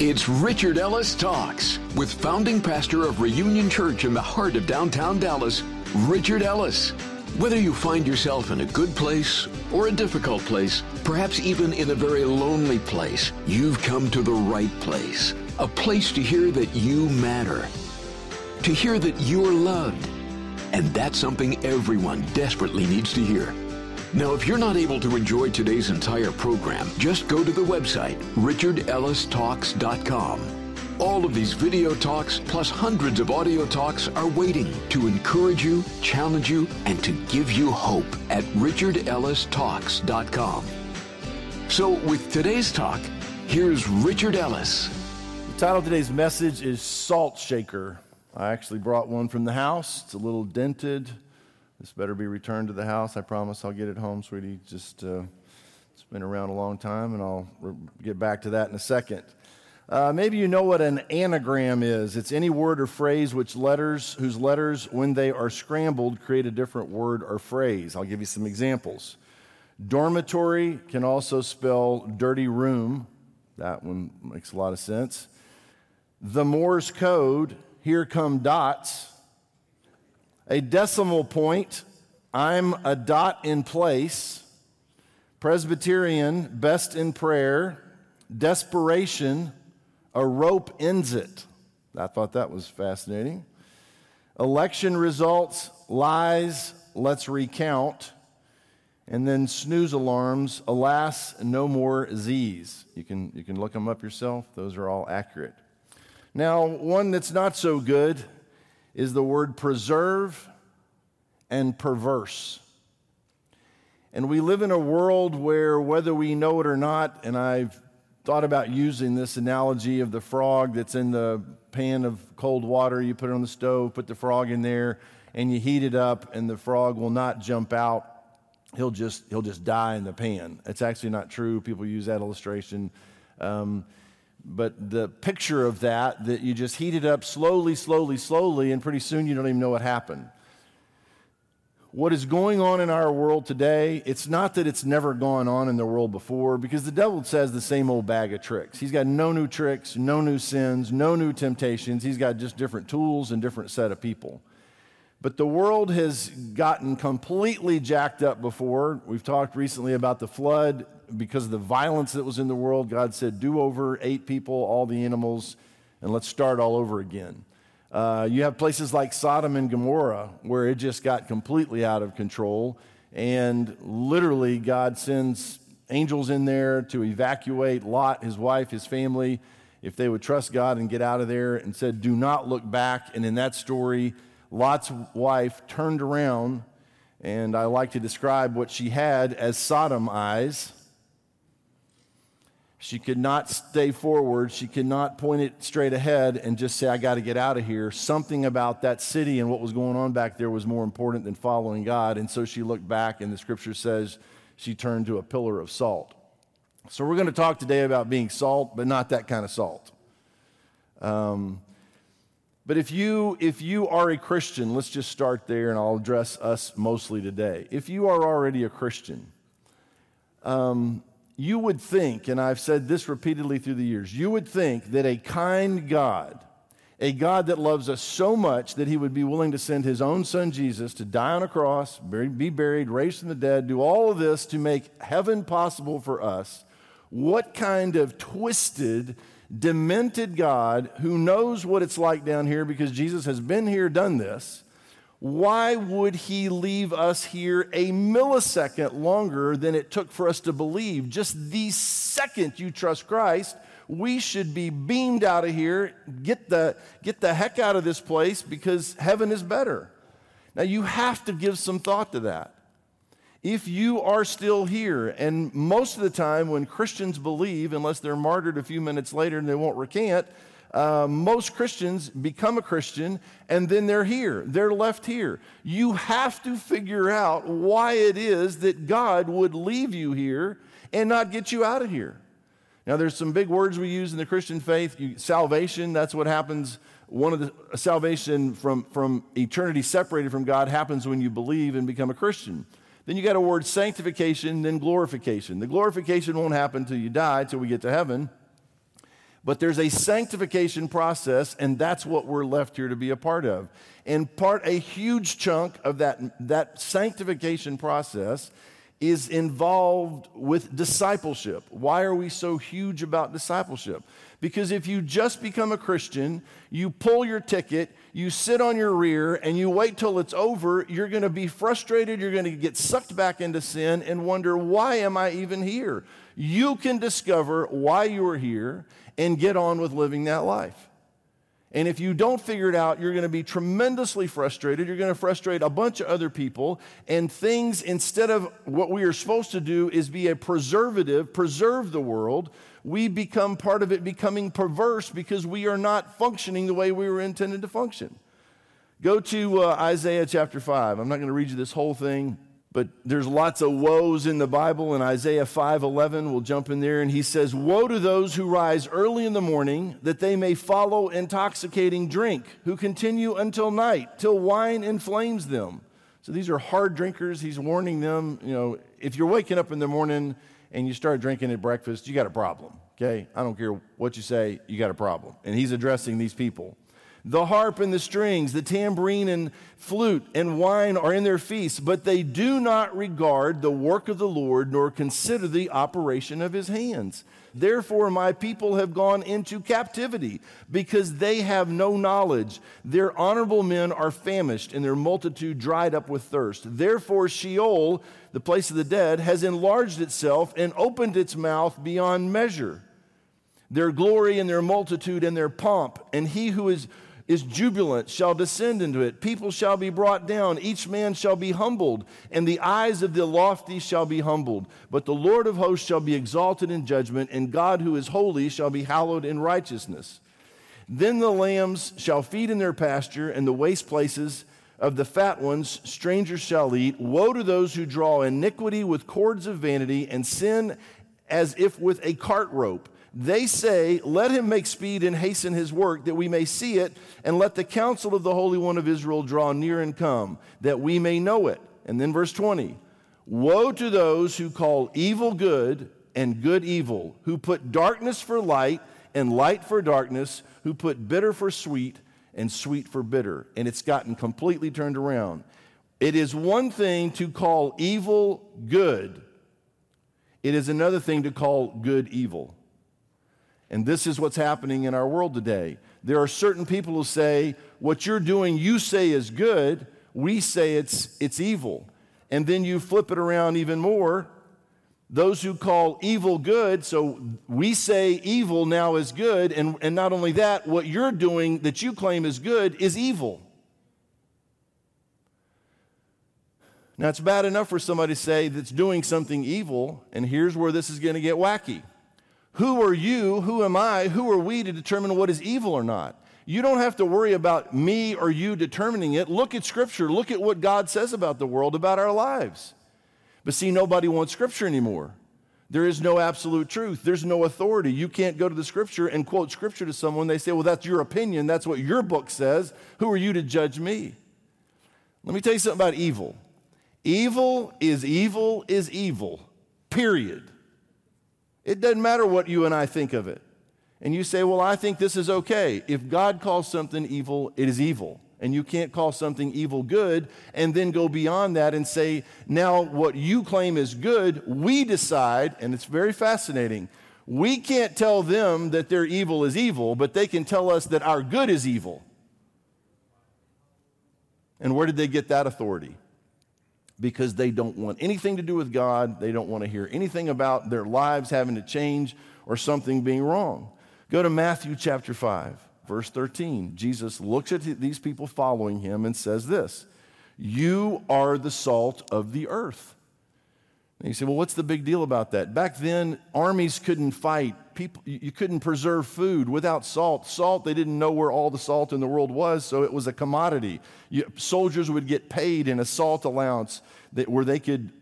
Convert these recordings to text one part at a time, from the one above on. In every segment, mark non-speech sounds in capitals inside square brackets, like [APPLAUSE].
It's Richard Ellis Talks with founding pastor of Reunion Church in the heart of downtown Dallas, Richard Ellis. Whether you find yourself in a good place or a difficult place, perhaps even in a very lonely place, you've come to the right place. A place to hear that you matter, to hear that you're loved. And that's something everyone desperately needs to hear. Now, if you're not able to enjoy today's entire program, just go to the website, richardellistalks.com. All of these video talks, plus hundreds of audio talks, are waiting to encourage you, challenge you, and to give you hope at richardellistalks.com. So, with today's talk, here's Richard Ellis. The title of today's message is Salt Shaker. I actually brought one from the house. It's a little dented. This better be returned to the house. I promise I'll get it home, sweetie. Just uh, it's been around a long time, and I'll re- get back to that in a second. Uh, maybe you know what an anagram is. It's any word or phrase which letters, whose letters, when they are scrambled, create a different word or phrase. I'll give you some examples. Dormitory can also spell dirty room. That one makes a lot of sense. The Morse code, here come dots a decimal point, I'm a dot in place. Presbyterian, best in prayer. Desperation, a rope ends it. I thought that was fascinating. Election results, lies, let's recount. And then snooze alarms, alas, no more Z's. You can, you can look them up yourself, those are all accurate. Now, one that's not so good is the word preserve and perverse. And we live in a world where, whether we know it or not, and I've thought about using this analogy of the frog that's in the pan of cold water, you put it on the stove, put the frog in there, and you heat it up, and the frog will not jump out. He'll just, he'll just die in the pan. It's actually not true. People use that illustration. Um, but the picture of that, that you just heat it up slowly, slowly, slowly, and pretty soon you don't even know what happened. What is going on in our world today, it's not that it's never gone on in the world before, because the devil says the same old bag of tricks. He's got no new tricks, no new sins, no new temptations. He's got just different tools and different set of people. But the world has gotten completely jacked up before. We've talked recently about the flood because of the violence that was in the world, God said, do over eight people, all the animals, and let's start all over again. Uh, you have places like Sodom and Gomorrah where it just got completely out of control, and literally, God sends angels in there to evacuate Lot, his wife, his family, if they would trust God and get out of there, and said, Do not look back. And in that story, Lot's wife turned around, and I like to describe what she had as Sodom eyes she could not stay forward. She could not point it straight ahead and just say, I got to get out of here. Something about that city and what was going on back there was more important than following God. And so she looked back, and the scripture says she turned to a pillar of salt. So we're going to talk today about being salt, but not that kind of salt. Um, but if you, if you are a Christian, let's just start there and I'll address us mostly today. If you are already a Christian, um, you would think, and I've said this repeatedly through the years, you would think that a kind God, a God that loves us so much that he would be willing to send his own son Jesus to die on a cross, be buried, raised from the dead, do all of this to make heaven possible for us. What kind of twisted, demented God who knows what it's like down here because Jesus has been here, done this, why would he leave us here a millisecond longer than it took for us to believe? Just the second you trust Christ, we should be beamed out of here, get the, get the heck out of this place because heaven is better. Now, you have to give some thought to that. If you are still here, and most of the time when Christians believe, unless they're martyred a few minutes later and they won't recant, uh, most Christians become a Christian and then they're here. They're left here. You have to figure out why it is that God would leave you here and not get you out of here. Now, there's some big words we use in the Christian faith. You, salvation, that's what happens. One of the salvation from, from eternity separated from God happens when you believe and become a Christian. Then you got a word sanctification, then glorification. The glorification won't happen until you die, till we get to heaven. But there's a sanctification process, and that's what we're left here to be a part of. And part, a huge chunk of that, that sanctification process is involved with discipleship. Why are we so huge about discipleship? Because if you just become a Christian, you pull your ticket, you sit on your rear, and you wait till it's over, you're going to be frustrated, you're going to get sucked back into sin and wonder, why am I even here? You can discover why you are here and get on with living that life. And if you don't figure it out, you're going to be tremendously frustrated. You're going to frustrate a bunch of other people. And things, instead of what we are supposed to do, is be a preservative, preserve the world, we become part of it becoming perverse because we are not functioning the way we were intended to function. Go to uh, Isaiah chapter 5. I'm not going to read you this whole thing. But there's lots of woes in the Bible. In Isaiah 5:11, we'll jump in there and he says, "Woe to those who rise early in the morning that they may follow intoxicating drink, who continue until night, till wine inflames them." So these are hard drinkers. He's warning them, you know, if you're waking up in the morning and you start drinking at breakfast, you got a problem. Okay? I don't care what you say, you got a problem. And he's addressing these people. The harp and the strings, the tambourine and flute and wine are in their feasts, but they do not regard the work of the Lord nor consider the operation of his hands. Therefore, my people have gone into captivity because they have no knowledge. Their honorable men are famished and their multitude dried up with thirst. Therefore, Sheol, the place of the dead, has enlarged itself and opened its mouth beyond measure. Their glory and their multitude and their pomp, and he who is is jubilant shall descend into it. People shall be brought down, each man shall be humbled, and the eyes of the lofty shall be humbled. But the Lord of hosts shall be exalted in judgment, and God who is holy shall be hallowed in righteousness. Then the lambs shall feed in their pasture, and the waste places of the fat ones strangers shall eat. Woe to those who draw iniquity with cords of vanity, and sin as if with a cart rope they say, Let him make speed and hasten his work, that we may see it, and let the counsel of the Holy One of Israel draw near and come, that we may know it. And then verse 20 Woe to those who call evil good and good evil, who put darkness for light and light for darkness, who put bitter for sweet and sweet for bitter. And it's gotten completely turned around. It is one thing to call evil good, it is another thing to call good evil. And this is what's happening in our world today. There are certain people who say, What you're doing, you say is good, we say it's, it's evil. And then you flip it around even more. Those who call evil good, so we say evil now is good, and, and not only that, what you're doing that you claim is good is evil. Now, it's bad enough for somebody to say that's doing something evil, and here's where this is going to get wacky. Who are you? Who am I? Who are we to determine what is evil or not? You don't have to worry about me or you determining it. Look at Scripture. Look at what God says about the world, about our lives. But see, nobody wants Scripture anymore. There is no absolute truth. There's no authority. You can't go to the Scripture and quote Scripture to someone. They say, well, that's your opinion. That's what your book says. Who are you to judge me? Let me tell you something about evil. Evil is evil is evil, period. It doesn't matter what you and I think of it. And you say, well, I think this is okay. If God calls something evil, it is evil. And you can't call something evil good and then go beyond that and say, now what you claim is good, we decide, and it's very fascinating. We can't tell them that their evil is evil, but they can tell us that our good is evil. And where did they get that authority? Because they don't want anything to do with God. They don't want to hear anything about their lives having to change or something being wrong. Go to Matthew chapter 5, verse 13. Jesus looks at these people following him and says this You are the salt of the earth. And you say, well, what's the big deal about that? Back then, armies couldn't fight. People, you couldn't preserve food without salt. Salt, they didn't know where all the salt in the world was, so it was a commodity. You, soldiers would get paid in a salt allowance that, where they could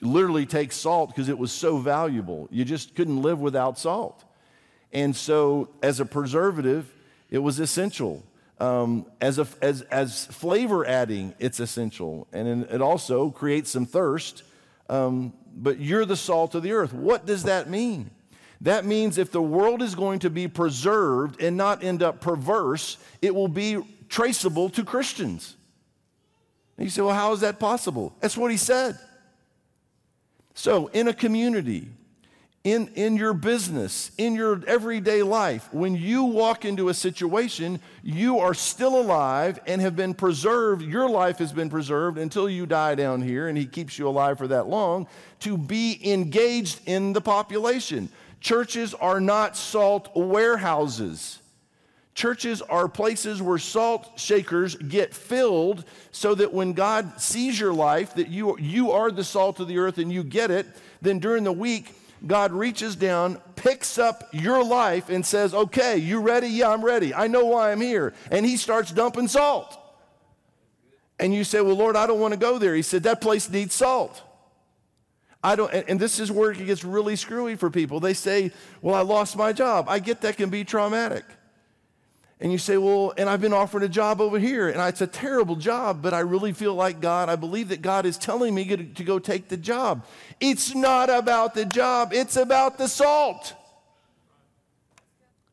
literally take salt because it was so valuable. You just couldn't live without salt. And so, as a preservative, it was essential. Um, as, a, as, as flavor adding, it's essential. And it also creates some thirst um, but you're the salt of the earth. What does that mean? That means if the world is going to be preserved and not end up perverse, it will be traceable to Christians. And you say, well, how is that possible? That's what he said. So, in a community, in, in your business, in your everyday life, when you walk into a situation, you are still alive and have been preserved. Your life has been preserved until you die down here, and He keeps you alive for that long to be engaged in the population. Churches are not salt warehouses. Churches are places where salt shakers get filled so that when God sees your life, that you, you are the salt of the earth and you get it, then during the week, God reaches down, picks up your life, and says, Okay, you ready? Yeah, I'm ready. I know why I'm here. And He starts dumping salt. And you say, Well, Lord, I don't want to go there. He said, That place needs salt. I don't, and this is where it gets really screwy for people. They say, Well, I lost my job. I get that can be traumatic. And you say, Well, and I've been offered a job over here, and it's a terrible job, but I really feel like God, I believe that God is telling me to go take the job. It's not about the job, it's about the salt.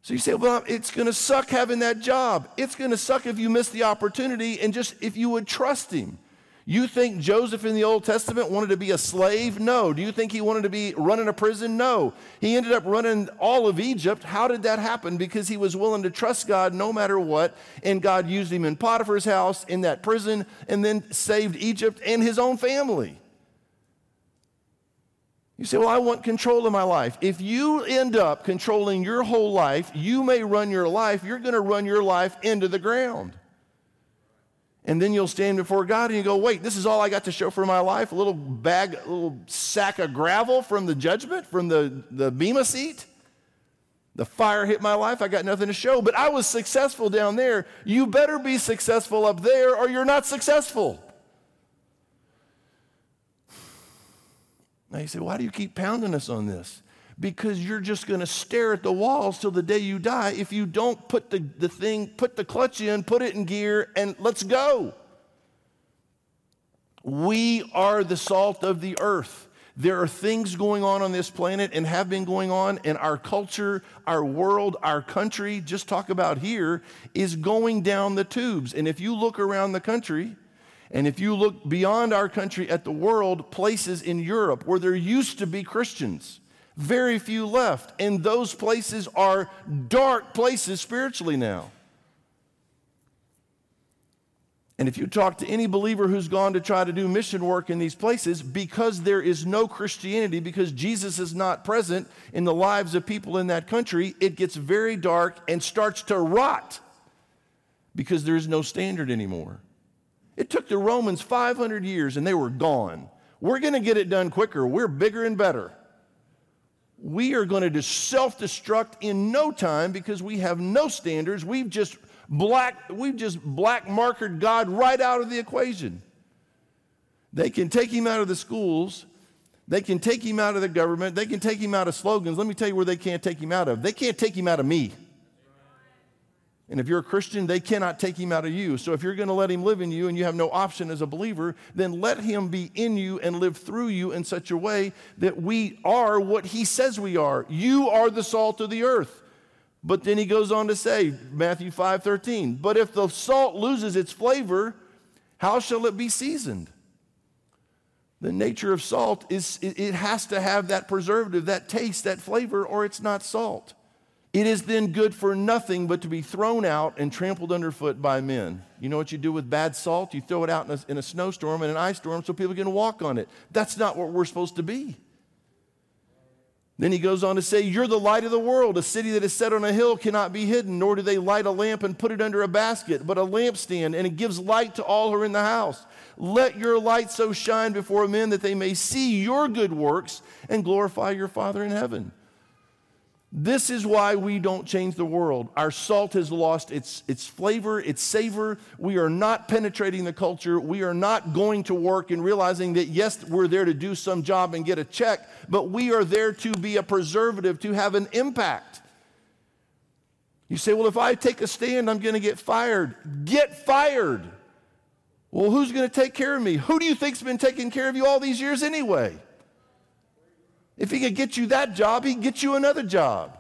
So you say, Well, it's going to suck having that job. It's going to suck if you miss the opportunity and just if you would trust Him. You think Joseph in the Old Testament wanted to be a slave? No. Do you think he wanted to be running a prison? No. He ended up running all of Egypt. How did that happen? Because he was willing to trust God no matter what. And God used him in Potiphar's house, in that prison, and then saved Egypt and his own family. You say, Well, I want control of my life. If you end up controlling your whole life, you may run your life, you're going to run your life into the ground. And then you'll stand before God and you go, wait, this is all I got to show for my life? A little bag, a little sack of gravel from the judgment, from the, the Bema seat? The fire hit my life. I got nothing to show, but I was successful down there. You better be successful up there or you're not successful. Now you say, why do you keep pounding us on this? Because you're just going to stare at the walls till the day you die if you don't put the, the thing, put the clutch in, put it in gear, and let's go. We are the salt of the earth. There are things going on on this planet and have been going on, and our culture, our world, our country, just talk about here, is going down the tubes. And if you look around the country, and if you look beyond our country at the world, places in Europe where there used to be Christians, very few left. And those places are dark places spiritually now. And if you talk to any believer who's gone to try to do mission work in these places, because there is no Christianity, because Jesus is not present in the lives of people in that country, it gets very dark and starts to rot because there is no standard anymore. It took the Romans 500 years and they were gone. We're going to get it done quicker. We're bigger and better we are going to self destruct in no time because we have no standards. We've just black, we've just black markered God right out of the equation. They can take him out of the schools. They can take him out of the government. They can take him out of slogans. Let me tell you where they can't take him out of. They can't take him out of me. And if you're a Christian, they cannot take him out of you. So if you're going to let him live in you and you have no option as a believer, then let him be in you and live through you in such a way that we are what he says we are. You are the salt of the earth. But then he goes on to say, Matthew 5 13, but if the salt loses its flavor, how shall it be seasoned? The nature of salt is it has to have that preservative, that taste, that flavor, or it's not salt. It is then good for nothing but to be thrown out and trampled underfoot by men. You know what you do with bad salt? You throw it out in a, in a snowstorm and an ice storm so people can walk on it. That's not what we're supposed to be. Then he goes on to say, You're the light of the world. A city that is set on a hill cannot be hidden, nor do they light a lamp and put it under a basket, but a lampstand, and it gives light to all who are in the house. Let your light so shine before men that they may see your good works and glorify your Father in heaven. This is why we don't change the world. Our salt has lost its, its flavor, its savor. We are not penetrating the culture. We are not going to work and realizing that, yes, we're there to do some job and get a check, but we are there to be a preservative, to have an impact. You say, well, if I take a stand, I'm going to get fired. Get fired. Well, who's going to take care of me? Who do you think's been taking care of you all these years anyway? If he could get you that job, he'd get you another job.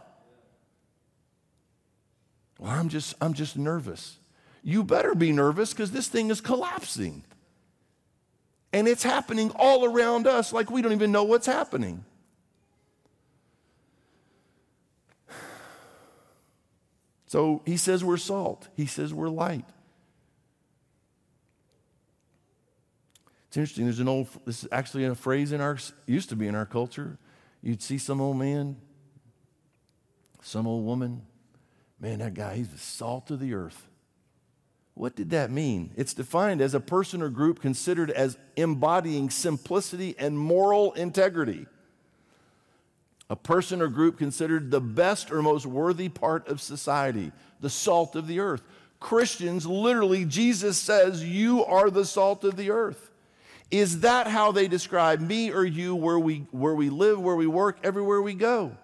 Well, I'm just, I'm just nervous. You better be nervous because this thing is collapsing. And it's happening all around us like we don't even know what's happening. So he says we're salt. He says we're light. It's interesting. There's an old, this is actually a phrase in our, used to be in our culture. You'd see some old man, some old woman. Man, that guy, he's the salt of the earth. What did that mean? It's defined as a person or group considered as embodying simplicity and moral integrity. A person or group considered the best or most worthy part of society, the salt of the earth. Christians, literally, Jesus says, You are the salt of the earth. Is that how they describe me or you where we, where we live, where we work, everywhere we go?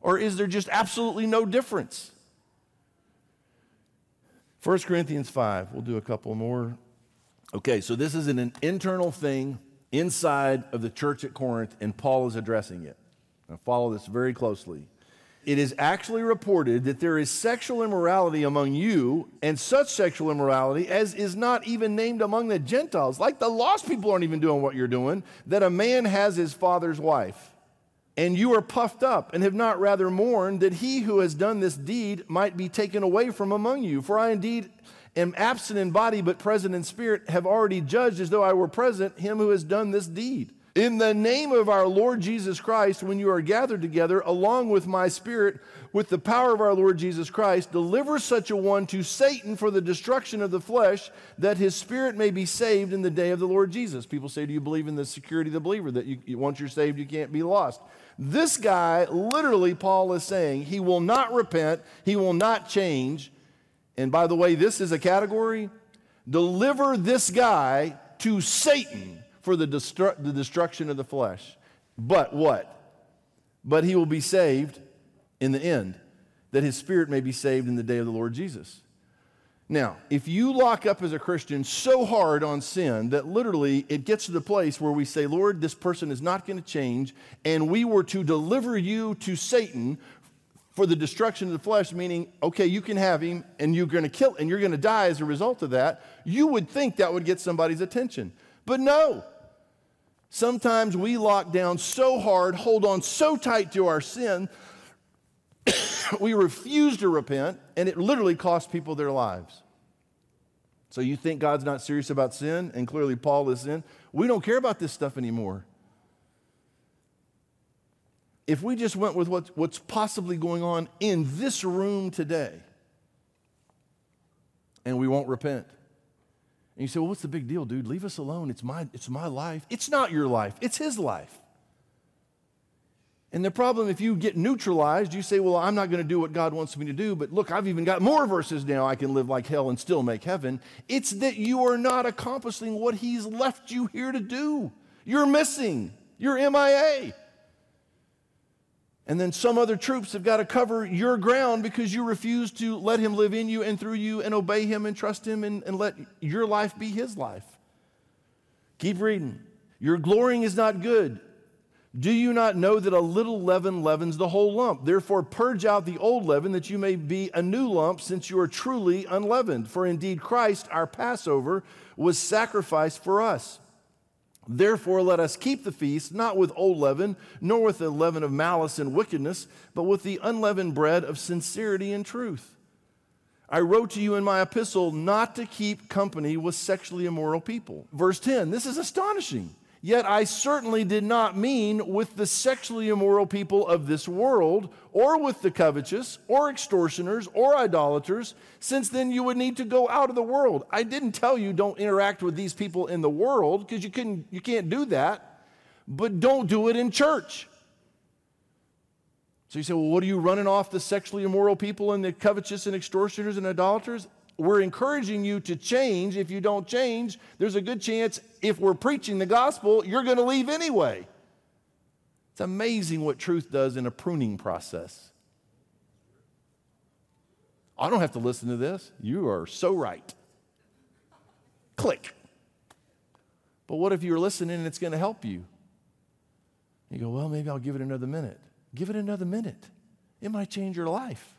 Or is there just absolutely no difference? 1 Corinthians 5, we'll do a couple more. Okay, so this is an internal thing inside of the church at Corinth, and Paul is addressing it. Now, follow this very closely. It is actually reported that there is sexual immorality among you, and such sexual immorality as is not even named among the Gentiles. Like the lost people aren't even doing what you're doing, that a man has his father's wife. And you are puffed up and have not rather mourned that he who has done this deed might be taken away from among you. For I indeed am absent in body, but present in spirit, have already judged as though I were present him who has done this deed. In the name of our Lord Jesus Christ, when you are gathered together, along with my spirit, with the power of our Lord Jesus Christ, deliver such a one to Satan for the destruction of the flesh, that his spirit may be saved in the day of the Lord Jesus. People say, Do you believe in the security of the believer? That you, once you're saved, you can't be lost. This guy, literally, Paul is saying, he will not repent, he will not change. And by the way, this is a category. Deliver this guy to Satan for the, destru- the destruction of the flesh. But what? But he will be saved in the end, that his spirit may be saved in the day of the Lord Jesus. Now, if you lock up as a Christian so hard on sin that literally it gets to the place where we say, Lord, this person is not going to change, and we were to deliver you to Satan for the destruction of the flesh, meaning, okay, you can have him and you're going to kill and you're going to die as a result of that, you would think that would get somebody's attention. But no, Sometimes we lock down so hard, hold on so tight to our sin, [COUGHS] we refuse to repent, and it literally costs people their lives. So you think God's not serious about sin, and clearly Paul is in. We don't care about this stuff anymore. If we just went with what's, what's possibly going on in this room today, and we won't repent, and you say, well, what's the big deal, dude? Leave us alone. It's my, it's my life. It's not your life, it's his life. And the problem, if you get neutralized, you say, well, I'm not going to do what God wants me to do, but look, I've even got more verses now I can live like hell and still make heaven. It's that you are not accomplishing what he's left you here to do. You're missing. You're MIA. And then some other troops have got to cover your ground because you refuse to let him live in you and through you and obey him and trust him and, and let your life be his life. Keep reading. Your glorying is not good. Do you not know that a little leaven leavens the whole lump? Therefore, purge out the old leaven that you may be a new lump, since you are truly unleavened. For indeed, Christ, our Passover, was sacrificed for us. Therefore, let us keep the feast, not with old leaven, nor with the leaven of malice and wickedness, but with the unleavened bread of sincerity and truth. I wrote to you in my epistle not to keep company with sexually immoral people. Verse 10, this is astonishing. Yet I certainly did not mean with the sexually immoral people of this world, or with the covetous, or extortioners, or idolaters, since then you would need to go out of the world. I didn't tell you don't interact with these people in the world, because you, you can't do that, but don't do it in church. So you say, well, what are you running off the sexually immoral people and the covetous and extortioners and idolaters? We're encouraging you to change. If you don't change, there's a good chance if we're preaching the gospel, you're going to leave anyway. It's amazing what truth does in a pruning process. I don't have to listen to this. You are so right. Click. But what if you're listening and it's going to help you? You go, well, maybe I'll give it another minute. Give it another minute. It might change your life.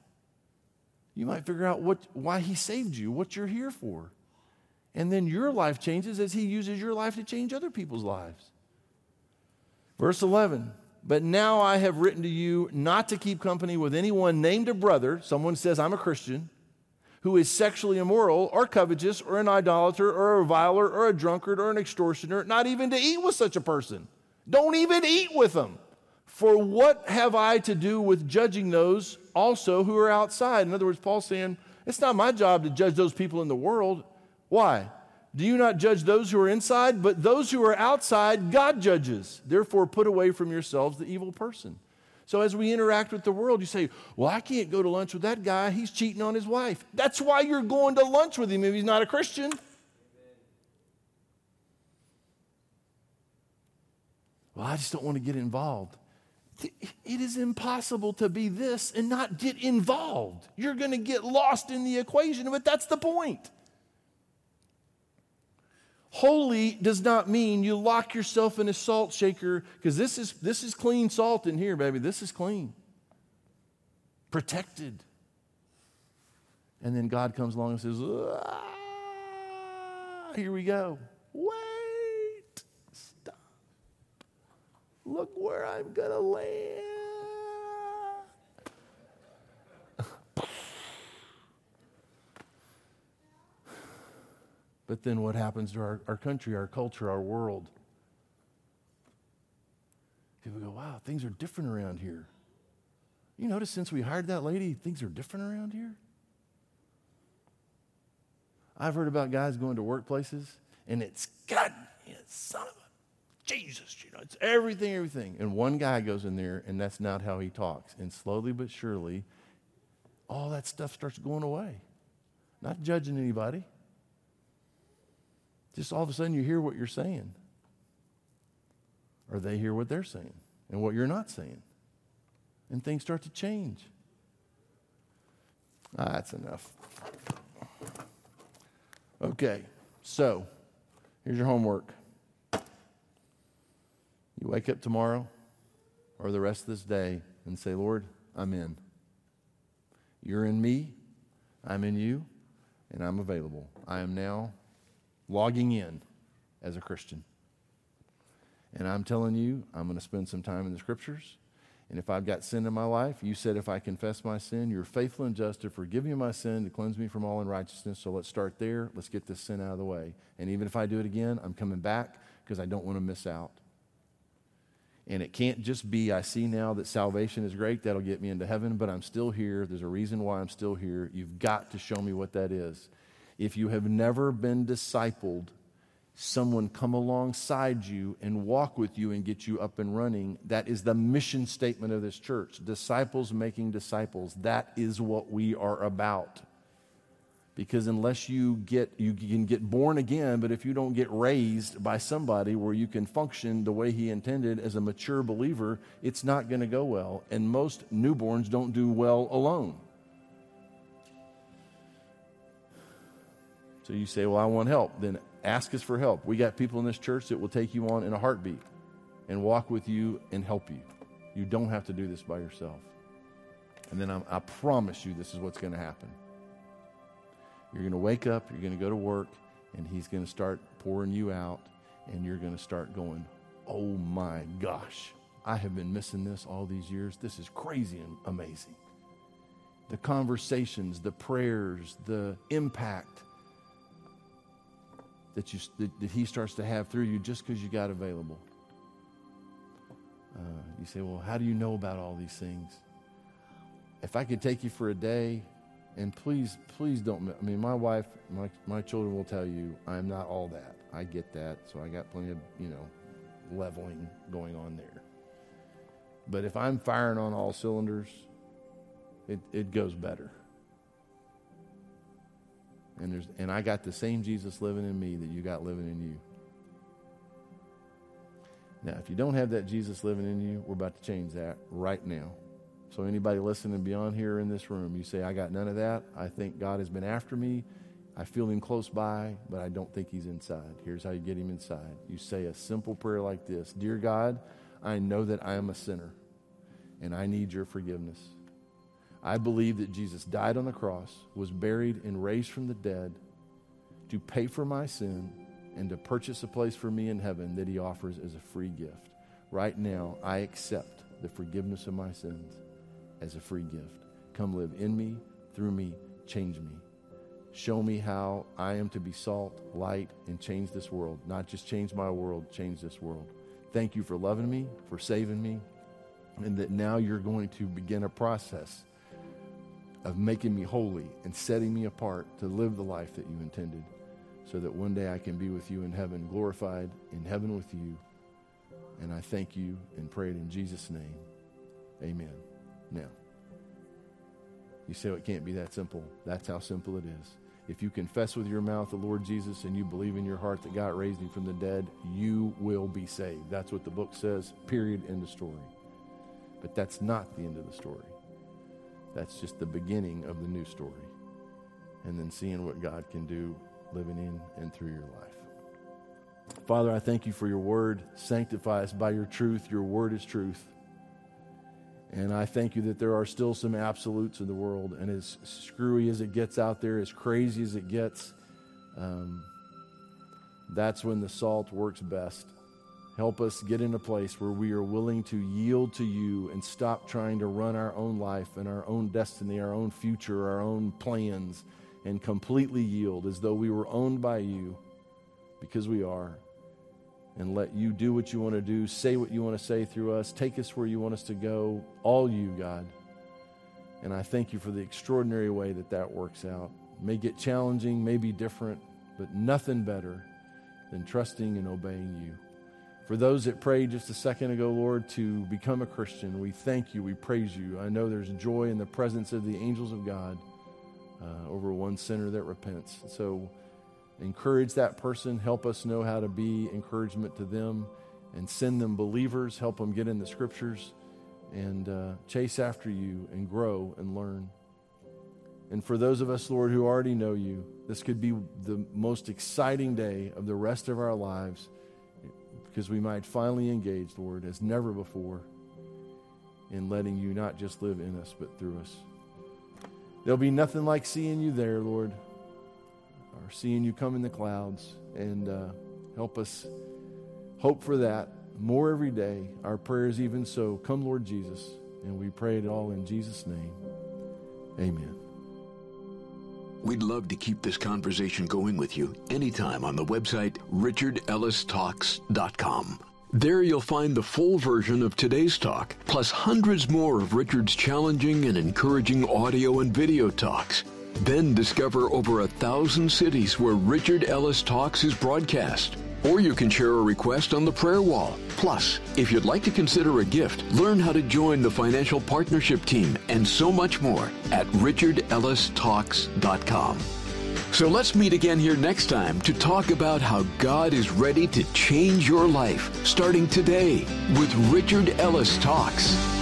You might figure out what, why he saved you, what you're here for. And then your life changes as he uses your life to change other people's lives. Verse 11 But now I have written to you not to keep company with anyone named a brother, someone says, I'm a Christian, who is sexually immoral or covetous or an idolater or a reviler or a drunkard or an extortioner, not even to eat with such a person. Don't even eat with them. For what have I to do with judging those also who are outside? In other words, Paul's saying, it's not my job to judge those people in the world. Why? Do you not judge those who are inside? But those who are outside, God judges. Therefore, put away from yourselves the evil person. So, as we interact with the world, you say, Well, I can't go to lunch with that guy. He's cheating on his wife. That's why you're going to lunch with him if he's not a Christian. Well, I just don't want to get involved. It is impossible to be this and not get involved. You're going to get lost in the equation, but that's the point. Holy does not mean you lock yourself in a salt shaker because this is, this is clean salt in here, baby. This is clean, protected. And then God comes along and says, ah, Here we go stop. Look where I'm going to land. But then what happens to our, our country, our culture, our world? People go, wow, things are different around here. You notice since we hired that lady, things are different around here? I've heard about guys going to workplaces and it's God, son of Jesus, you know, it's everything, everything. And one guy goes in there and that's not how he talks. And slowly but surely, all that stuff starts going away. Not judging anybody just all of a sudden you hear what you're saying. Or they hear what they're saying and what you're not saying. And things start to change. Ah, that's enough. Okay, so here's your homework. You wake up tomorrow or the rest of this day and say, Lord, I'm in. You're in me, I'm in you, and I'm available. I am now logging in as a Christian. And I'm telling you, I'm going to spend some time in the scriptures. And if I've got sin in my life, you said if I confess my sin, you're faithful and just to forgive me my sin, to cleanse me from all unrighteousness. So let's start there. Let's get this sin out of the way. And even if I do it again, I'm coming back because I don't want to miss out. And it can't just be, I see now that salvation is great, that'll get me into heaven, but I'm still here. There's a reason why I'm still here. You've got to show me what that is. If you have never been discipled, someone come alongside you and walk with you and get you up and running. That is the mission statement of this church. Disciples making disciples. That is what we are about. Because unless you get, you can get born again, but if you don't get raised by somebody where you can function the way he intended as a mature believer, it's not going to go well. And most newborns don't do well alone. So you say, Well, I want help. Then ask us for help. We got people in this church that will take you on in a heartbeat and walk with you and help you. You don't have to do this by yourself. And then I'm, i promise you, this is what's going to happen. You're going to wake up, you're going to go to work, and he's going to start pouring you out, and you're going to start going, Oh my gosh, I have been missing this all these years. This is crazy and amazing. The conversations, the prayers, the impact that, you, that, that He starts to have through you just because you got available. Uh, you say, well, how do you know about all these things? If I could take you for a day, and please, please don't. I mean, my wife, my, my children will tell you I'm not all that. I get that. So I got plenty of, you know, leveling going on there. But if I'm firing on all cylinders, it, it goes better. And, there's, and I got the same Jesus living in me that you got living in you. Now, if you don't have that Jesus living in you, we're about to change that right now. So, anybody listening beyond here in this room, you say, I got none of that. I think God has been after me. I feel him close by, but I don't think he's inside. Here's how you get him inside. You say a simple prayer like this Dear God, I know that I am a sinner and I need your forgiveness. I believe that Jesus died on the cross, was buried, and raised from the dead to pay for my sin and to purchase a place for me in heaven that he offers as a free gift. Right now, I accept the forgiveness of my sins as a free gift. Come live in me, through me, change me. Show me how I am to be salt, light, and change this world. Not just change my world, change this world. Thank you for loving me, for saving me, and that now you're going to begin a process of making me holy and setting me apart to live the life that you intended so that one day I can be with you in heaven, glorified in heaven with you. And I thank you and pray it in Jesus' name. Amen. Now, you say it can't be that simple. That's how simple it is. If you confess with your mouth the Lord Jesus and you believe in your heart that God raised him from the dead, you will be saved. That's what the book says, period, end of story. But that's not the end of the story. That's just the beginning of the new story. And then seeing what God can do living in and through your life. Father, I thank you for your word. Sanctify us by your truth. Your word is truth. And I thank you that there are still some absolutes in the world. And as screwy as it gets out there, as crazy as it gets, um, that's when the salt works best. Help us get in a place where we are willing to yield to you and stop trying to run our own life and our own destiny, our own future, our own plans, and completely yield as though we were owned by you because we are. And let you do what you want to do, say what you want to say through us, take us where you want us to go, all you, God. And I thank you for the extraordinary way that that works out. It may get challenging, may be different, but nothing better than trusting and obeying you. For those that prayed just a second ago, Lord, to become a Christian, we thank you, we praise you. I know there's joy in the presence of the angels of God uh, over one sinner that repents. So encourage that person, help us know how to be encouragement to them, and send them believers, help them get in the scriptures, and uh, chase after you and grow and learn. And for those of us, Lord, who already know you, this could be the most exciting day of the rest of our lives because we might finally engage, Lord, as never before in letting you not just live in us, but through us. There'll be nothing like seeing you there, Lord, seeing you come in the clouds. And uh, help us hope for that more every day. Our prayers, even so. Come, Lord Jesus. And we pray it all in Jesus' name. Amen. We'd love to keep this conversation going with you anytime on the website richardellistalks.com. There you'll find the full version of today's talk, plus hundreds more of Richard's challenging and encouraging audio and video talks. Then discover over a thousand cities where Richard Ellis Talks is broadcast. Or you can share a request on the prayer wall. Plus, if you'd like to consider a gift, learn how to join the financial partnership team and so much more at richardellistalks.com. So let's meet again here next time to talk about how God is ready to change your life starting today with Richard Ellis Talks.